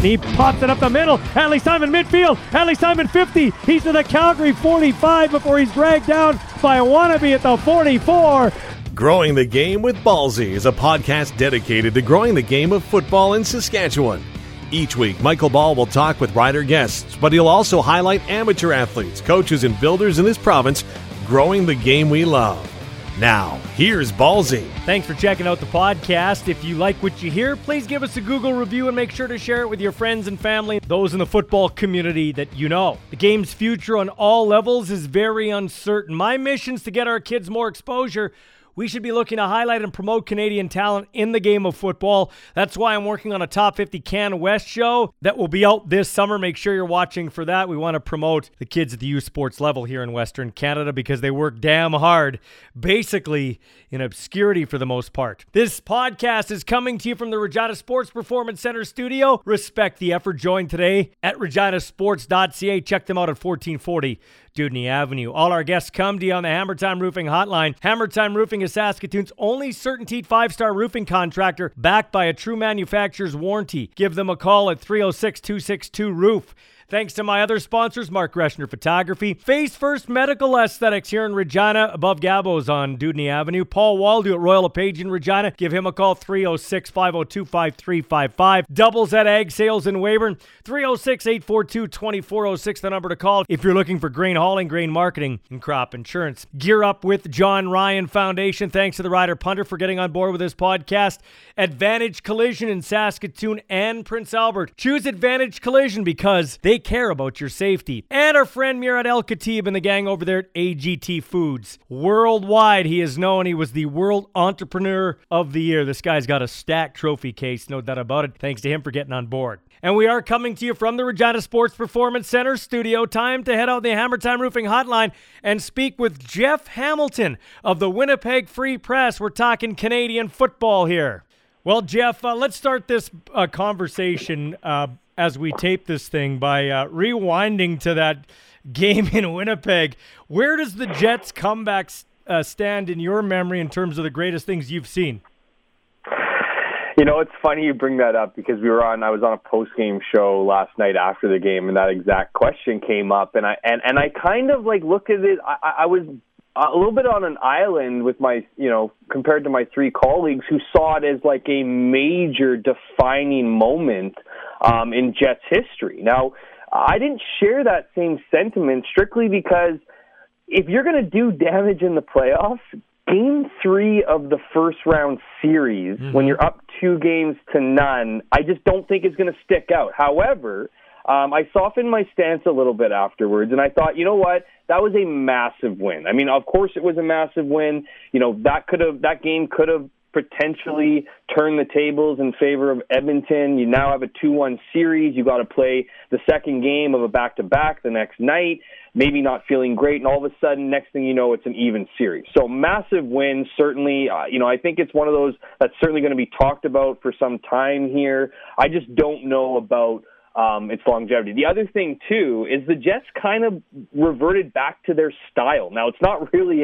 And he pops it up the middle. Hanley Simon midfield. Hanley Simon 50. He's to the Calgary 45 before he's dragged down by a wannabe at the 44. Growing the Game with Ballsy is a podcast dedicated to growing the game of football in Saskatchewan. Each week, Michael Ball will talk with rider guests, but he'll also highlight amateur athletes, coaches, and builders in this province growing the game we love. Now, here's Ballsy. Thanks for checking out the podcast. If you like what you hear, please give us a Google review and make sure to share it with your friends and family, those in the football community that you know. The game's future on all levels is very uncertain. My mission is to get our kids more exposure we should be looking to highlight and promote Canadian talent in the game of football. That's why I'm working on a Top 50 Can West show that will be out this summer. Make sure you're watching for that. We want to promote the kids at the youth sports level here in Western Canada because they work damn hard, basically in obscurity for the most part. This podcast is coming to you from the Regina Sports Performance Center studio. Respect the effort. Join today at reginasports.ca. Check them out at 1440 Dewdney Avenue. All our guests come to you on the Hammer Time Roofing Hotline. Hammer Time Roofing is Saskatoon's only CertainTeed five star roofing contractor backed by a true manufacturer's warranty. Give them a call at 306 262 Roof. Thanks to my other sponsors, Mark Greshner Photography, Face First Medical Aesthetics here in Regina, above Gabo's on Dewdney Avenue. Paul Waldo at Royal LePage in Regina. Give him a call, 306 502 5355. Doubles at Ag Sales in Weyburn, 306 842 2406, the number to call if you're looking for grain hauling, grain marketing, and crop insurance. Gear up with Jon Ryan Foundation. Thanks to the Rider Punter for getting on board with this podcast. Advantage Collision in Saskatoon and Prince Albert. Choose Advantage Collision because they care about your safety. And our friend Murad Al-Katib and the gang over there at AGT Foods. Worldwide, he is known. He was the World Entrepreneur of the Year. This guy's got a stacked trophy case, no doubt about it. Thanks to him for getting on board. And we are coming to you from the Regina Sports Performance Center studio. Time to head out the Hammer Time Roofing Hotline and speak with Jeff Hamilton of the Winnipeg Free Press. We're talking Canadian football here. Well, Jeff, uh, let's start this uh, conversation uh, as we tape this thing by uh, rewinding to that game in Winnipeg. Where does the Jets' comeback uh, stand in your memory in terms of the greatest things you've seen? You know, it's funny you bring that up because we were on. I was on a post game show last night after the game, and that exact question came up, and I and and I kind of like look at it. I, I was a little bit on an island with my, you know, compared to my three colleagues who saw it as like a major defining moment um, in Jets history. Now, I didn't share that same sentiment strictly because if you're going to do damage in the playoffs, game three of the first round series, mm-hmm. when you're up two games to none, I just don't think it's going to stick out. However, um, I softened my stance a little bit afterwards, and I thought, you know what, that was a massive win. I mean, of course, it was a massive win. You know, that could have that game could have potentially turned the tables in favor of Edmonton. You now have a 2-1 series. You got to play the second game of a back-to-back the next night. Maybe not feeling great, and all of a sudden, next thing you know, it's an even series. So massive win, certainly. Uh, you know, I think it's one of those that's certainly going to be talked about for some time here. I just don't know about um, its longevity. The other thing too is the Jets kind of reverted back to their style. Now it's not really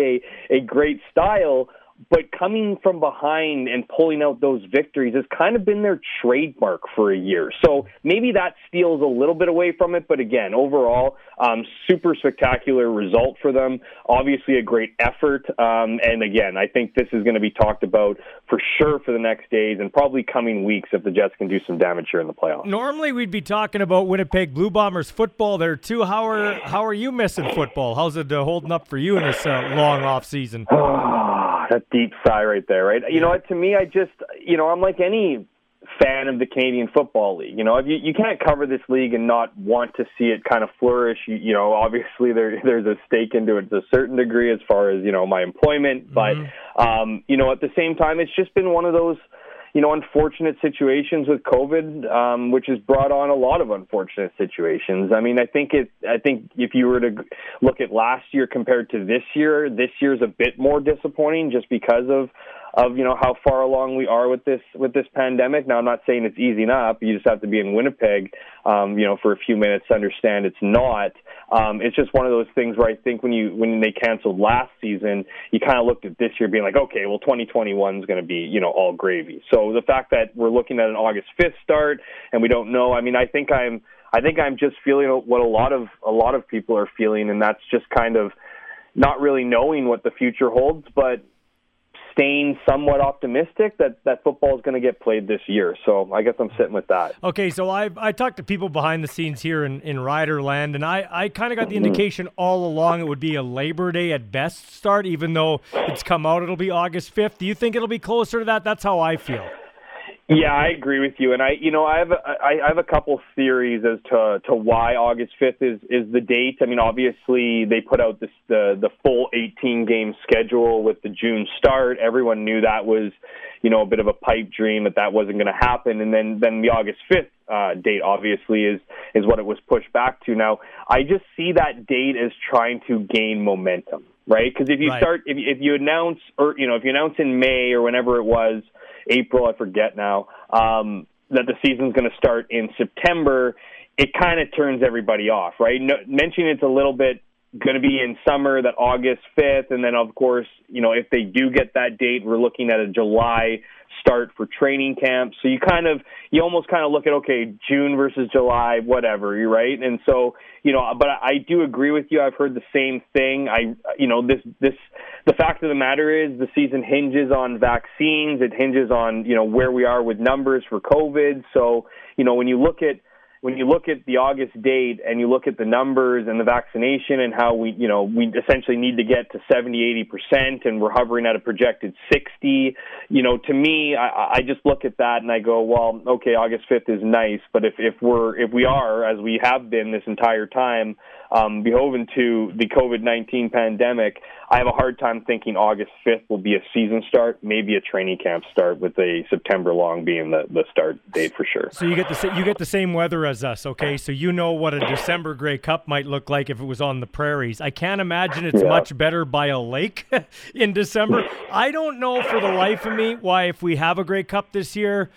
a a great style, but coming from behind and pulling out those victories has kind of been their trademark for a year. So maybe that steals a little bit away from it. But again, overall, um, super spectacular result for them. Obviously, a great effort. Um, and again, I think this is going to be talked about for sure for the next days and probably coming weeks if the Jets can do some damage here in the playoffs. Normally, we'd be talking about Winnipeg Blue Bombers football there too. How are how are you missing football? How's it uh, holding up for you in this uh, long off season? That deep sigh right there, right? You know what? To me, I just, you know, I'm like any fan of the Canadian Football League. You know, if you, you can't cover this league and not want to see it kind of flourish. You, you know, obviously there there's a stake into it to a certain degree as far as you know my employment, but mm-hmm. um, you know, at the same time, it's just been one of those you know, unfortunate situations with COVID, um, which has brought on a lot of unfortunate situations. I mean, I think it. I think if you were to look at last year compared to this year, this year is a bit more disappointing just because of of you know how far along we are with this with this pandemic. Now, I'm not saying it's easy enough. You just have to be in Winnipeg, um, you know, for a few minutes to understand it's not. Um, it's just one of those things where I think when you when they canceled last season, you kind of looked at this year being like, okay, well, 2021 is going to be you know all gravy. So the fact that we're looking at an August 5th start and we don't know, I mean, I think I'm I think I'm just feeling what a lot of a lot of people are feeling, and that's just kind of not really knowing what the future holds, but staying somewhat optimistic that that football is going to get played this year. So I guess I'm sitting with that. Okay, so I I talked to people behind the scenes here in in Riderland, and I I kind of got the mm-hmm. indication all along it would be a Labor Day at best start, even though it's come out it'll be August 5th. Do you think it'll be closer to that? That's how I feel. Yeah, I agree with you, and I, you know, I have a, I have a couple theories as to to why August fifth is is the date. I mean, obviously they put out this the the full 18 game schedule with the June start. Everyone knew that was, you know, a bit of a pipe dream that that wasn't going to happen, and then then the August fifth uh, date obviously is is what it was pushed back to. Now, I just see that date as trying to gain momentum, right? Because if you right. start if if you announce or you know if you announce in May or whenever it was April, I forget now, um, that the season's going to start in September, it kind of turns everybody off, right? No, mentioning it's a little bit going to be in summer, that August 5th, and then of course, you know, if they do get that date, we're looking at a July start for training camp. So you kind of you almost kind of look at okay, June versus July, whatever, you're right. And so you know, but I do agree with you. I've heard the same thing. I you know this this the fact of the matter is the season hinges on vaccines. It hinges on you know where we are with numbers for COVID. So you know when you look at when you look at the August date and you look at the numbers and the vaccination and how we, you know, we essentially need to get to 70, 80%, and we're hovering at a projected 60, you know, to me, I, I just look at that and I go, well, okay, August 5th is nice, but if, if we're, if we are, as we have been this entire time, um, beholden to the COVID 19 pandemic, I have a hard time thinking August 5th will be a season start, maybe a training camp start, with a September long being the, the start date for sure. So you get the you get the same weather as us, okay? So you know what a December Grey Cup might look like if it was on the prairies. I can't imagine it's yeah. much better by a lake in December. I don't know for the life of me why if we have a Grey Cup this year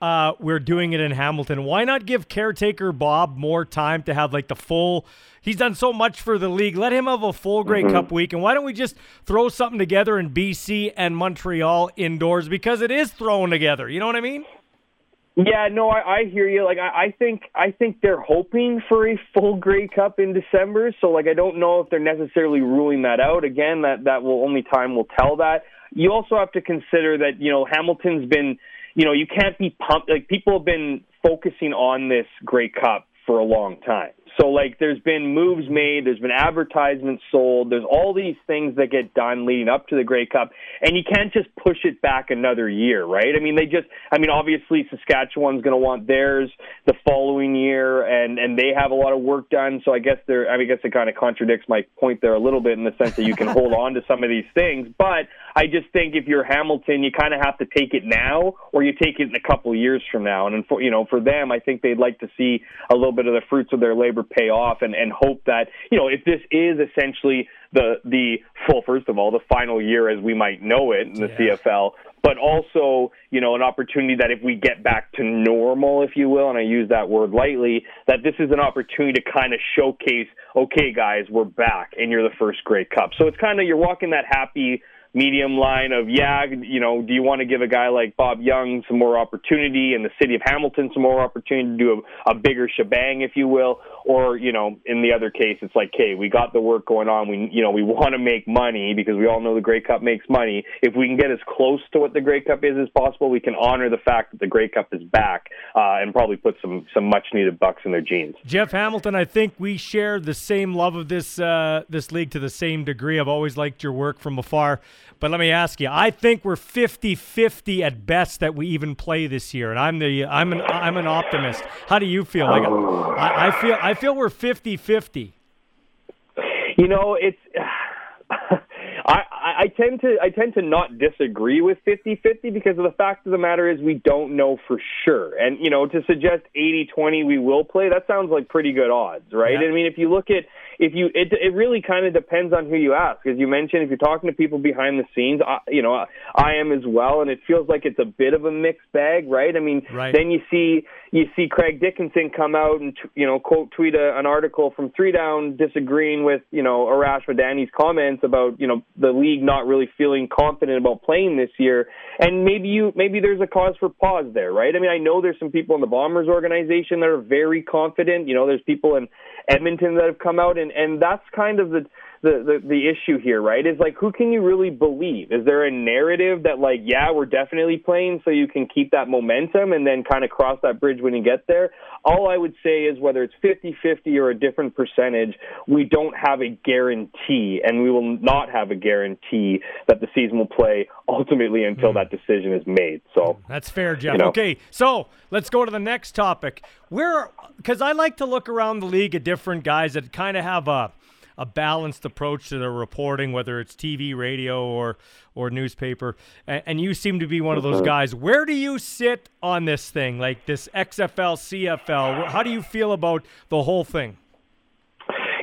uh, we're doing it in Hamilton. Why not give caretaker Bob more time to have like the full? He's done so much for the league. Let him have a full Grey mm-hmm. Cup week, and why don't we just throw something together in BC and Montreal indoors because it is thrown together. You know what I mean? Yeah, no, I, I hear you. Like, I, I think I think they're hoping for a full Grey Cup in December. So, like, I don't know if they're necessarily ruling that out. Again, that that will only time will tell that. You also have to consider that you know Hamilton's been you know, you can't be pumped. Like people have been focusing on this Grey Cup for a long time. So like there's been moves made, there's been advertisements sold, there's all these things that get done leading up to the Grey Cup and you can't just push it back another year, right? I mean they just I mean obviously Saskatchewan's going to want theirs the following year and and they have a lot of work done, so I guess they're I, mean, I guess it kind of contradicts my point there a little bit in the sense that you can hold on to some of these things, but I just think if you're Hamilton, you kind of have to take it now or you take it in a couple years from now and for you know for them I think they'd like to see a little bit of the fruits of their labor pay off and, and hope that, you know, if this is essentially the, the full, first of all, the final year as we might know it in the yeah. CFL, but also, you know, an opportunity that if we get back to normal, if you will, and I use that word lightly, that this is an opportunity to kind of showcase, okay, guys, we're back and you're the first Grey Cup. So it's kind of, you're walking that happy medium line of yeah, you know, do you want to give a guy like Bob Young some more opportunity and the city of Hamilton some more opportunity to do a, a bigger shebang, if you will, or you know, in the other case, it's like, hey, we got the work going on. We you know we want to make money because we all know the Grey Cup makes money. If we can get as close to what the Grey Cup is as possible, we can honor the fact that the Grey Cup is back uh, and probably put some some much needed bucks in their jeans. Jeff Hamilton, I think we share the same love of this uh, this league to the same degree. I've always liked your work from afar. But let me ask you, I think we're 50-50 at best that we even play this year, and I'm the I'm an I'm an optimist. How do you feel? Like oh. I, I feel I feel we're 50-50. You know, it's I, tend to I tend to not disagree with 50-50 because of the fact of the matter is we don't know for sure. And you know, to suggest 80-20 we will play, that sounds like pretty good odds, right? Yeah. I mean, if you look at if you it it really kind of depends on who you ask. As you mentioned, if you're talking to people behind the scenes, I, you know, I am as well, and it feels like it's a bit of a mixed bag, right? I mean, right. then you see you see Craig Dickenson come out and you know quote tweet a, an article from Three Down disagreeing with you know Arash Madani's comments about you know the league not really feeling confident about playing this year, and maybe you maybe there's a cause for pause there, right? I mean, I know there's some people in the Bombers organization that are very confident. You know, there's people in Edmonton that have come out, and and that's kind of the the, the the issue here, right? Is like who can you really believe? Is there a narrative that like, yeah, we're definitely playing so you can keep that momentum and then kind of cross that bridge when you get there? All I would say is whether it's 50-50 or a different percentage, we don't have a guarantee and we will not have a guarantee that the season will play ultimately until mm. that decision is made. So That's fair, Jeff. You know. Okay. So, let's go to the next topic. Where cuz I like to look around the league at different guys that kind of have a a balanced approach to their reporting, whether it's TV, radio, or or newspaper. And, and you seem to be one of those guys. Where do you sit on this thing, like this XFL, CFL? How do you feel about the whole thing?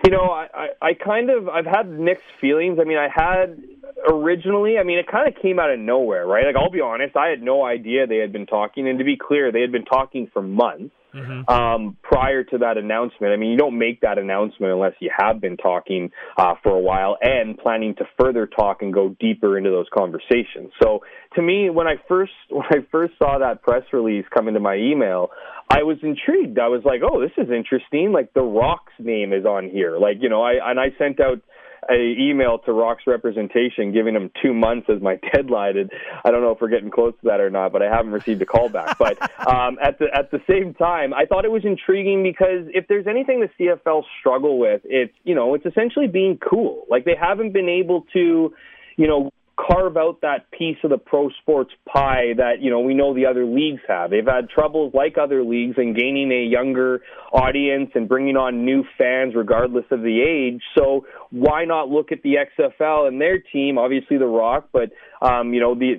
You know, I, I, I kind of I've had mixed feelings. I mean, I had originally, I mean, it kind of came out of nowhere, right? Like, I'll be honest, I had no idea they had been talking, and to be clear, they had been talking for months mm-hmm. um, prior to that announcement. I mean, you don't make that announcement unless you have been talking uh, for a while and planning to further talk and go deeper into those conversations. So, to me, when I first when I first saw that press release come into my email, I was intrigued. I was like, "Oh, this is interesting. Like, The Rock's name is on here. Like, you know, I and I sent out." A email to Rock's representation giving them two months as my deadline. And I don't know if we're getting close to that or not, but I haven't received a call back. but um, at the at the same time, I thought it was intriguing because if there's anything the CFL struggle with, it's you know it's essentially being cool. Like they haven't been able to, you know carve out that piece of the pro sports pie that you know we know the other leagues have. They've had troubles like other leagues in gaining a younger audience and bringing on new fans regardless of the age. So why not look at the XFL and their team? Obviously the Rock, but um, you know the,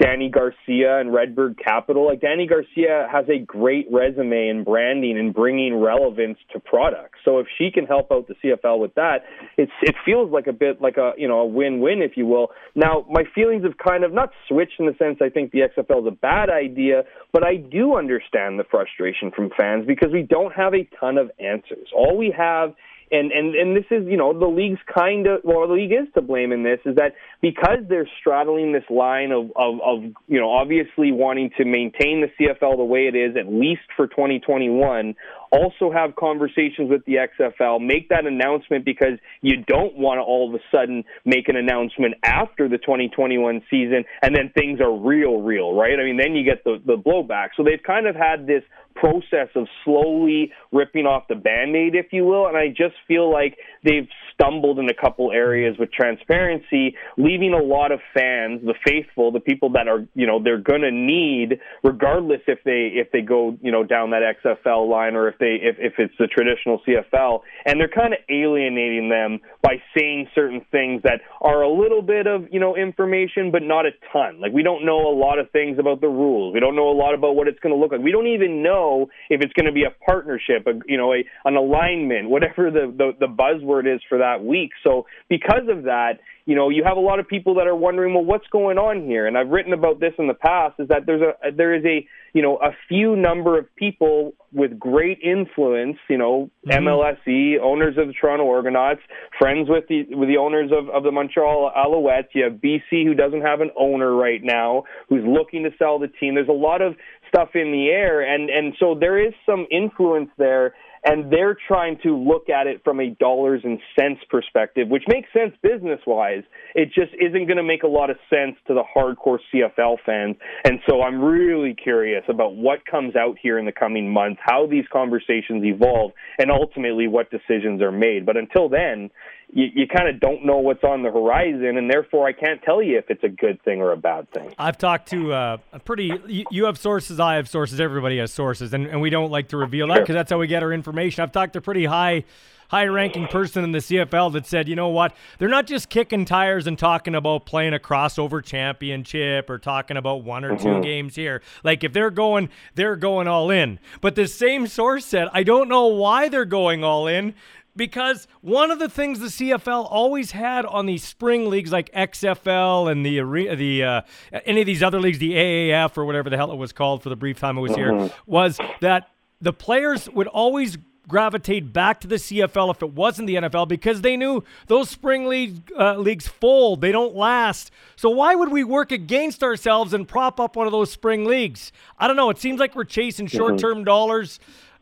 Dany Garcia and Redbird Capital. Like Dany Garcia has a great resume in branding and bringing relevance to products. So if she can help out the CFL with that, it's it feels like a bit like a you know a win-win if you will. Now my feelings have kind of not switched in the sense I think the XFL is a bad idea, but I do understand the frustration from fans because we don't have a ton of answers. All we have and and and this is you know the league's kind of well the league is to blame in this is that because they're straddling this line of of, of you know obviously wanting to maintain the CFL the way it is at least for 2021 also have conversations with the XFL, make that announcement because you don't want to all of a sudden make an announcement after the 2021 season and then things are real, real, right? I mean, then you get the, the blowback. So they've kind of had this process of slowly ripping off the band-aid if you will and i just feel like they've stumbled in a couple areas with transparency leaving a lot of fans the faithful the people that are you know they're going to need regardless if they if they go you know down that xfl line or if they if, if it's the traditional cfl and they're kind of alienating them by saying certain things that are a little bit of you know information but not a ton. Like we don't know a lot of things about the rules. We don't know a lot about what it's going to look like. We don't even know know if it's going to be a partnership, a, you know, a, an alignment, whatever the, the, the buzzword is for that week. So because of that, you know, you have a lot of people that are wondering, well, what's going on here? And I've written about this in the past. Is that there's a there is a you know a few number of people with great influence, you know, mm-hmm. MLSE owners of the Toronto Argonauts, friends with the with the owners of of the Montreal Alouettes. You have BC who doesn't have an owner right now, who's looking to sell the team. There's a lot of stuff in the air, and and so there is some influence there and they're trying to look at it from a dollars and cents perspective, which makes sense business wise. It just isn't going to make a lot of sense to the hardcore CFL fans. And so I'm really curious about what comes out here in the coming months, how these conversations evolve, and ultimately what decisions are made. But until then, you, you kind of don't know what's on the horizon, and therefore I can't tell you if it's a good thing or a bad thing. I've talked to uh, a pretty. You, you, have sources, I have sources, everybody has sources, and, and we don't like to reveal that because that's how we get our information. I've talked to a pretty high high ranking person in the CFL that said, you know what, they're not just kicking tires and talking about playing a crossover championship or talking about one or mm-hmm. two games here. Like if they're going, they're going all in. But the same source said, I don't know why they're going all in because one of the things the CFL always had on these spring leagues like XFL and the the uh, any of these other leagues, the AAF or whatever the hell it was called for the brief time I was here, mm-hmm. was that the players would always gravitate back to the CFL if it wasn't the NFL because they knew those spring league uh, leagues fold. They don't last. So why would we work against ourselves and prop up one of those spring leagues? I don't know. It seems like we're chasing mm-hmm. short-term dollars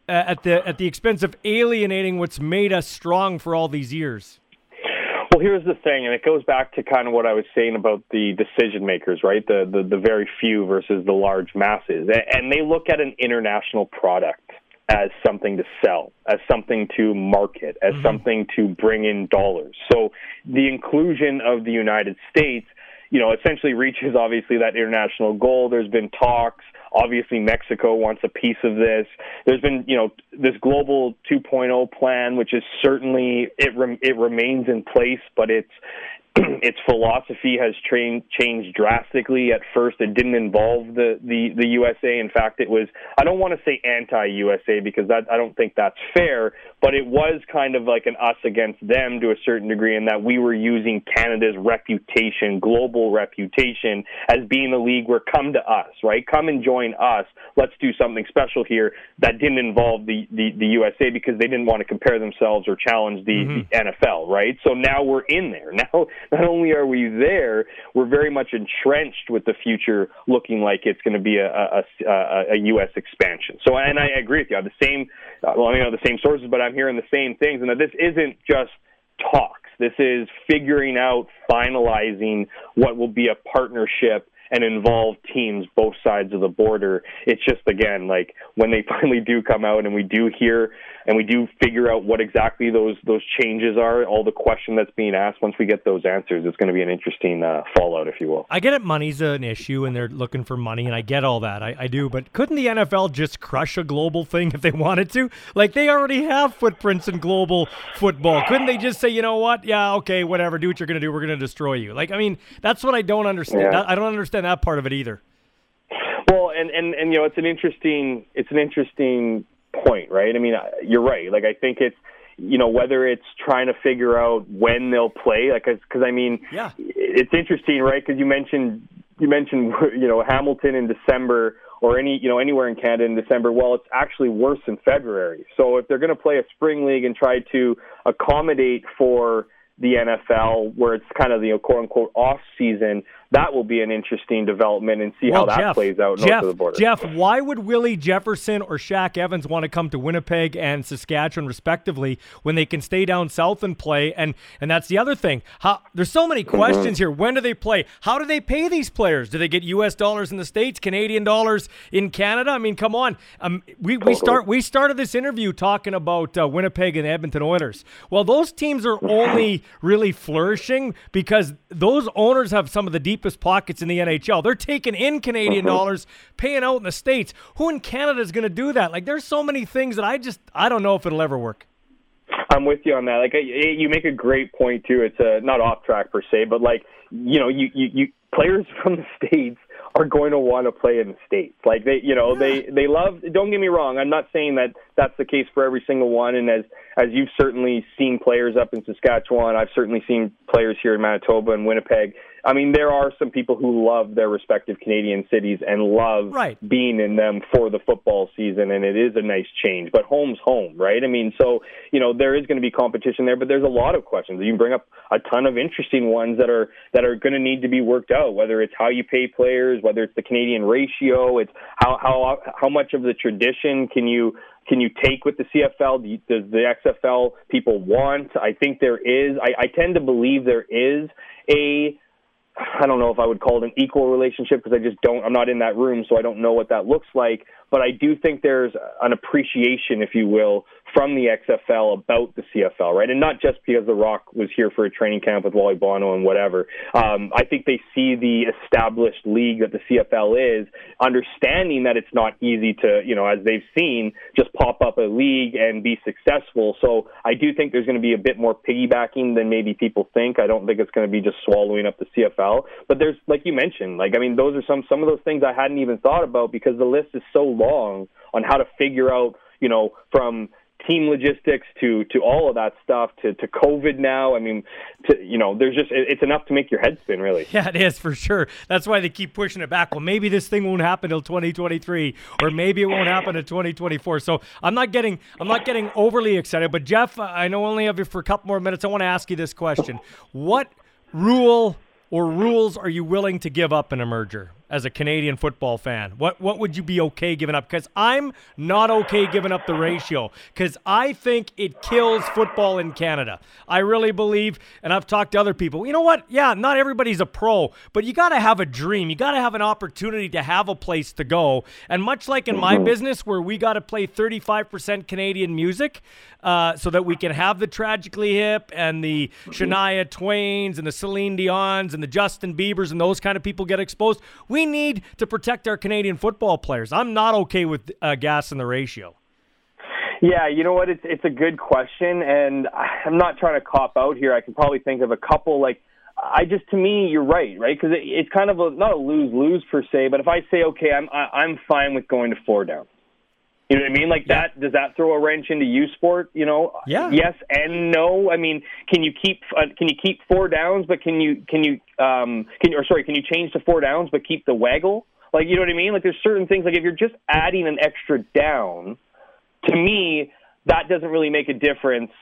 uh, at the at the expense of alienating what's made us strong for all these years. Well, here's the thing, and it goes back to kind of what I was saying about the decision makers, right? The, the the very few versus the large masses, and they look at an international product as something to sell, as something to market, as mm-hmm. something to bring in dollars. So the inclusion of the United States, you know, essentially reaches obviously that international goal. There's been talks. Obviously, Mexico wants a piece of this. There's been, you know, this global 2.0 plan, which is certainly it re- it remains in place, but it's its philosophy has trained, changed drastically. At first, it didn't involve the, the, the USA. In fact, it was, I don't want to say anti USA because that, I don't think that's fair, but it was kind of like an us against them to a certain degree in that we were using Canada's reputation, global reputation, as being a league where come to us, right? Come and join us. Let's do something special here that didn't involve the, the, the USA because they didn't want to compare themselves or challenge the, mm-hmm. the NFL, right? So now we're in there. Now, not only are we there, we're very much entrenched with the future looking like it's going to be a, a, a, a U.S. expansion. So, and I agree with you. I have the same, Uh, well, I mean, the same sources, but I'm hearing the same things, and that this isn't just talks. This is figuring out, finalizing what will be a partnership and involve teams both sides of the border. It's just again like when they finally do come out and we do hear and we do figure out what exactly those those changes are, all the question that's being asked. Once we get those answers, it's going to be an interesting uh, fallout, if you will. I get it. Money's an issue, and they're looking for money, and I get all that. I, I do, but couldn't the NFL just crush a global thing if they wanted to? Like they already have footprints in global football. Couldn't they just say, you know what? Yeah, okay, whatever. Do what you're going to do. We're going to destroy you. Like I mean, that's what I don't understand. Yeah. I don't understand that part of it either. Well, and and and you know, it's an interesting it's an interesting point, right? I mean, you're right. Like, I think it's, you know, whether it's trying to figure out when they'll play, like, because I mean, yeah, it's interesting, right? Because you mentioned you mentioned you know Hamilton in December or any you know anywhere in Canada in December. Well, it's actually worse in February. So if they're going to play a spring league and try to accommodate for the NFL, where it's kind of the you know, quote unquote off season, that will be an interesting development and see well, how that Jeff, plays out Jeff, of the border. Jeff, why would Willie Jefferson or Shaq Evans want to come to Winnipeg and Saskatchewan respectively when they can stay down south and play? And and that's the other thing. How there's so many mm-hmm. questions mm-hmm. here. When do they play? How do they pay these players? Do they get U.S. dollars in the states, Canadian dollars in Canada? I mean, come on. Um, we we start we started this interview talking about uh, Winnipeg and Edmonton Oilers. Well, those teams are only really flourishing because those owners have some of the deep deepest pockets in the NHL. They're taking in Canadian uh-huh. dollars, paying out in the states. Who in Canada is going to do that? Like, there's so many things that I just I don't know if it'll ever work. I'm with you on that. Like, you make a great point too. It's a, not off track per se, but like, you know, you you, you players from the states are going to want to play in the states. Like they, you know, they they love. Don't get me wrong. I'm not saying that that's the case for every single one. And as as you've certainly seen players up in Saskatchewan, I've certainly seen players here in Manitoba and Winnipeg I mean, there are some people who love their respective Canadian cities and love right. being in them for the football season, and it is a nice change. But home's home, right? I mean, so you know there is going to be competition there, but there's a lot of questions. You bring up a ton of interesting ones that are that are going to need to be worked out. Whether it's how you pay players, whether it's the Canadian ratio, it's how how how much of the tradition can you can you take with the CFL? Does the XFL people want? I think there is. I, I tend to believe there is a I don't know if I would call it an equal relationship because I just don't. I'm not in that room, so I don't know what that looks like. But I do think there's an appreciation, if you will, from the XFL about the CFL, right? And not just because The Rock was here for a training camp with Wally Buono and whatever. Um, I think they see the established league that the CFL is, understanding that it's not easy to, you know, as they've seen, just pop up a league and be successful. So I do think there's going to be a bit more piggybacking than maybe people think. I don't think it's going to be just swallowing up the CFL. But there's, like you mentioned, like I mean, those are some some of those things I hadn't even thought about because the list is so long on how to figure out, you know, from team logistics to to all of that stuff to to COVID now. I mean, to, you know, there's just it's enough to make your head spin, really. Yeah, it is for sure. That's why they keep pushing it back. Well, maybe this thing won't happen until 2023, or maybe it won't happen in 2024. So I'm not getting I'm not getting overly excited. But Jeff, I know only have you for a couple more minutes. I want to ask you this question: What rule or rules are you willing to give up in a merger? As a Canadian football fan? What what would you be okay giving up? Because I'm not okay giving up the ratio because I think it kills football in Canada. I really believe, and I've talked to other people. You know what? Yeah, not everybody's a pro, but you got to have a dream. You got to have an opportunity to have a place to go. And much like in my business, where we got to play 35% Canadian music, uh, so that we can have the Tragically Hip and the Shania Twains and the Celine Dion's and the Justin Biebers and those kind of people get exposed. We need to protect our Canadian football players. I'm not okay with uh, gas in the ratio. Yeah, you know what? It's it's a good question, and I'm not trying to cop out here. I can probably think of a couple. Like, I just to me, you're right, right? Because it, it's kind of a not a lose lose per se, but if I say okay, I'm I, I'm fine with going to four down. You know what I mean? Like yeah. that. Does that throw a wrench into U Sport? You know? Yeah. Yes and no. I mean, can you keep uh, can you keep four downs, but can you can you um can you, or sorry, can you change to four downs but keep the waggle? Like you know what I mean? Like there's certain things like if you're just adding an extra down, to me that doesn't really make a difference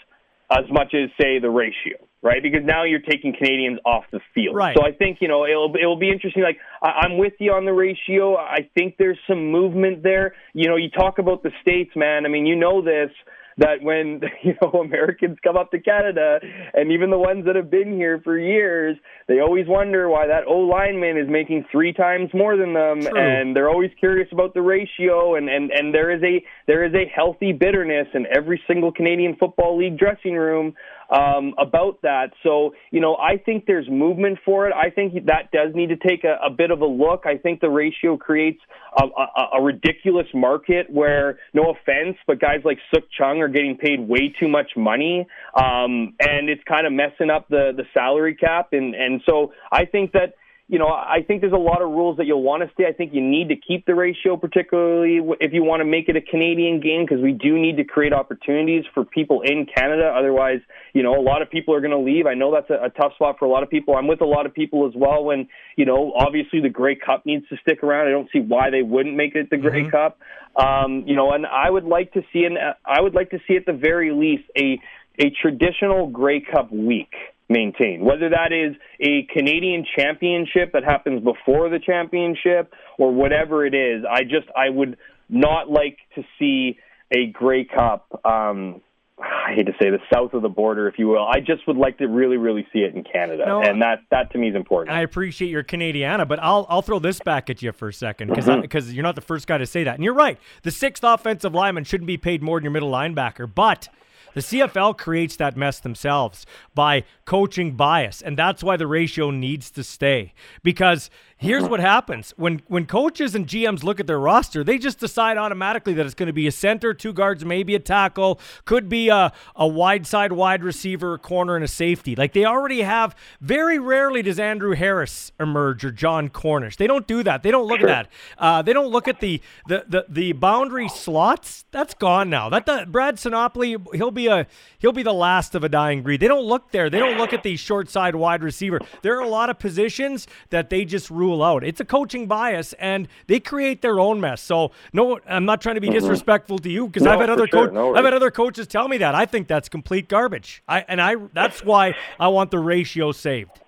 as much as say the ratio right? Because now you're taking Canadians off the field. Right. So I think you know it'll it'll be interesting. Like I, I'm with you on the ratio. I think there's some movement there. You know, you talk about the states, man. I mean, you know this that when you know Americans come up to Canada, and even the ones that have been here for years, they always wonder why that O lineman is making three times more than them, True. and they're always curious about the ratio. And and and there is a there is a healthy bitterness in every single Canadian Football League dressing room um, about that. So, you know, I think there's movement for it. I think that does need to take a, a bit of a look. I think the ratio creates a, a, a ridiculous market where, no offense, but guys like Sukh Chungh are getting paid way too much money, um, and it's kind of messing up the the salary cap. And and so I think that you know, I think there's a lot of rules that you'll want to stay. I think you need to keep the ratio, particularly if you want to make it a Canadian game, because we do need to create opportunities for people in Canada. Otherwise, you know, a lot of people are going to leave. I know that's a, a tough spot for a lot of people. I'm with a lot of people as well. When you know, obviously the Grey Cup needs to stick around. I don't see why they wouldn't make it the Grey mm-hmm. Cup. Um, you know, and I would like to see an I would like to see at the very least a a traditional Grey Cup week maintain. Whether that is a Canadian championship that happens before the championship or whatever it is, I just I would not like to see a Grey Cup. Um, I hate to say the south of the border, if you will. I just would like to really, really see it in Canada, no, and that that to me is important. I appreciate your Canadiana, but I'll I'll throw this back at you for a second because because mm-hmm. you're not the first guy to say that, and you're right. The sixth offensive lineman shouldn't be paid more than your middle linebacker, but the CFL creates that mess themselves by coaching bias, and that's why the ratio needs to stay. Because here's what happens when when coaches and GMs look at their roster, they just decide automatically that it's going to be a center, two guards, maybe a tackle, could be a, a wide side wide receiver, a corner, and a safety. Like they already have. Very rarely does Andrew Harris emerge or Jon Cornish. They don't do that. They don't look sure. at that. Uh, they don't look at the, the the the boundary slots. That's gone now. That the, Brad Sinopoli, he'll be a he'll be the last of a dying breed. They don't look there. They don't look at the short side wide receiver. There are a lot of positions that they just rule out. It's a coaching bias, and they create their own mess. So no, I'm not trying to be mm-hmm. disrespectful to you because no, I've had other sure. no I've had other coaches tell me that. I think that's complete garbage. I and I that's why I want the ratio saved.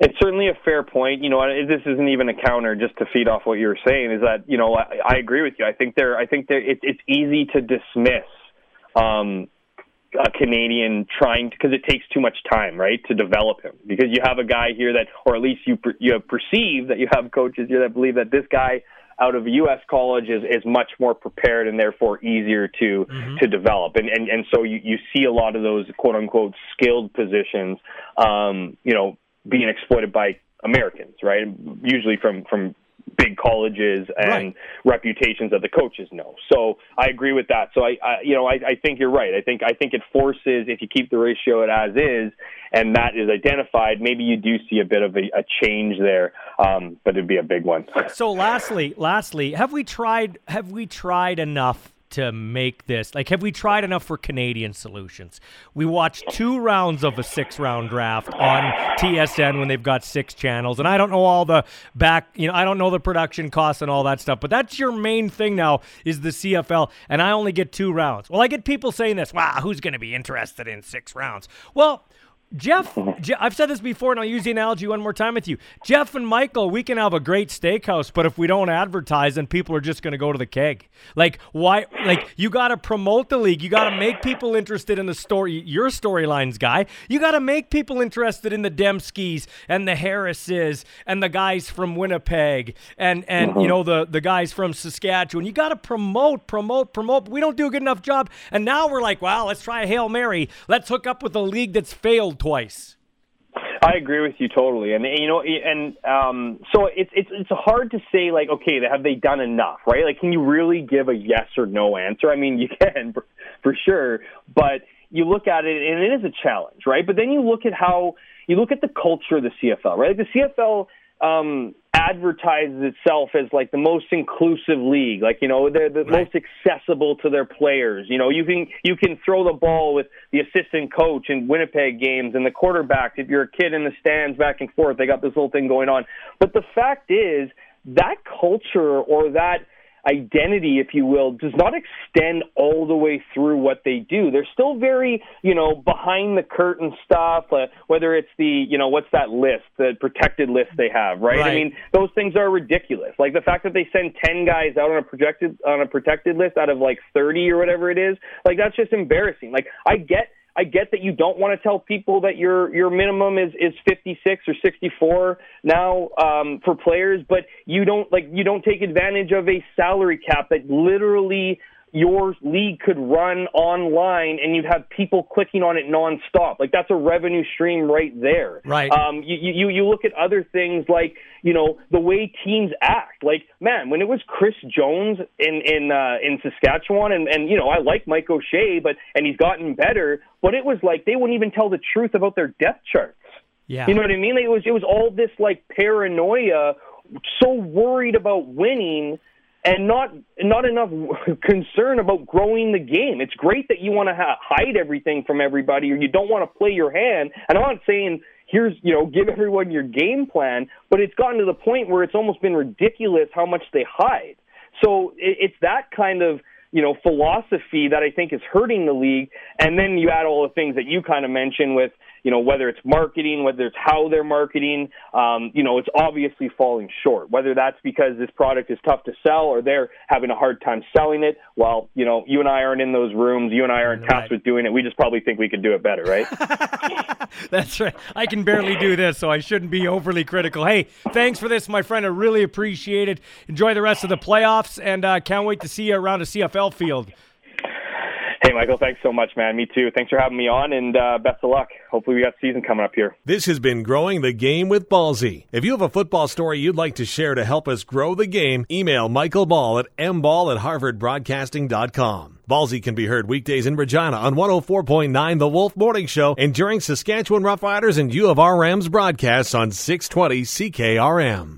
It's certainly a fair point. You know, this isn't even a counter. Just to feed off what you were saying, is that you know I, I agree with you. I think there. I think there. It, it's easy to dismiss um, a Canadian trying to because it takes too much time, right, to develop him. Because you have a guy here that, or at least you per, you perceive that you have coaches here that believe that this guy out of a U.S. college is, is much more prepared and therefore easier to mm-hmm. to develop. And, and and so you, you see a lot of those quote unquote skilled positions, um, you know, being exploited by Americans, right? Usually from from big colleges and right. reputations that the coaches know. So I agree with that. So I, I you know, I, I think you're right. I think I think it forces if you keep the ratio as is, and that is identified, maybe you do see a bit of a, a change there, um, but it'd be a big one. so lastly, lastly, have we tried? Have we tried enough? To make this like have we tried enough for Canadian solutions? We watched two rounds of a six round draft on TSN when they've got six channels and I don't know all the back you know I don't know the production costs and all that stuff but that's your main thing now is the CFL and I only get two rounds. Well I get people saying this, wow, who's going to be interested in six rounds? Well, Jeff, I've said this before, and I'll use the analogy one more time with you. Jeff and Michael, we can have a great steakhouse, but if we don't advertise, then people are just going to go to the keg. Like, why? Like, you got to promote the league. You got to make people interested in the story. Your storylines, guy. You got to make people interested in the Demskis and the Harrises and the guys from Winnipeg and and mm-hmm. you know the the guys from Saskatchewan. You got to promote, promote, promote. We don't do a good enough job, and now we're like, wow, let's try a hail mary. Let's hook up with a league that's failed twice. I agree with you totally, and you know, and um, so it's it's it's hard to say like, okay, have they done enough, right? Like, can you really give a yes or no answer? I mean, you can for, for sure, but you look at it, and it is a challenge, right? But then you look at how you look at the culture of the CFL, right? Like the CFL um, advertises itself as like the most inclusive league, like you know they're the right. most accessible to their players. You know, you can you can throw the ball with the assistant coach in Winnipeg games and the quarterback. If you're a kid in the stands back and forth, they got this whole thing going on. But the fact is that culture or that identity, if you will, does not extend all the way through what they do. They're still very, you know, behind the curtain stuff, uh, whether it's the, you know, what's that list, the protected list they have, right? right? I mean, those things are ridiculous. Like the fact that they send 10 guys out on a projected on a protected list out of like 30 or whatever it is, like that's just embarrassing. Like I get I get that you don't want to tell people that your your minimum is is 56 or 64 now um, for players, but you don't like you don't take advantage of a salary cap that literally your league could run online and you'd have people clicking on it nonstop. Like that's a revenue stream right there. Right. Um, you, you, you look at other things like, you know, the way teams act. Like, man, when it was Chris Jones in, in, uh, in Saskatchewan and, and, you know, I like Mike O'Shea, but, and he's gotten better, but it was like they wouldn't even tell the truth about their depth charts. Yeah. You know what I mean? It was, it was all this like paranoia, so worried about winning and not not enough concern about growing the game. It's great that you want to ha- hide everything from everybody, or you don't want to play your hand. And I'm not saying here's you know give everyone your game plan, but it's gotten to the point where it's almost been ridiculous how much they hide. So it, it's that kind of you know philosophy that I think is hurting the league. And then you add all the things that you kind of mentioned with you know, whether it's marketing, whether it's how they're marketing, um, you know, it's obviously falling short. Whether that's because this product is tough to sell or they're having a hard time selling it. Well, you know, you and I aren't in those rooms. You and I aren't right. tasked with doing it. We just probably think we could do it better, right? that's right. I can barely do this, so I shouldn't be overly critical. Hey, thanks for this, my friend. I really appreciate it. Enjoy the rest of the playoffs, and uh, can't wait to see you around a CFL field. Hey, Michael, thanks so much, man. Me too. Thanks for having me on, and uh, best of luck. Hopefully, we got season coming up here. This has been Growing the Game with Ballsy. If you have a football story you'd like to share to help us grow the game, email Michael Ball at mball at harvardbroadcasting.com. Ballsy can be heard weekdays in Regina on 104.9 The Wolf Morning Show and during Saskatchewan Roughriders and U of R Rams broadcasts on 620 CKRM.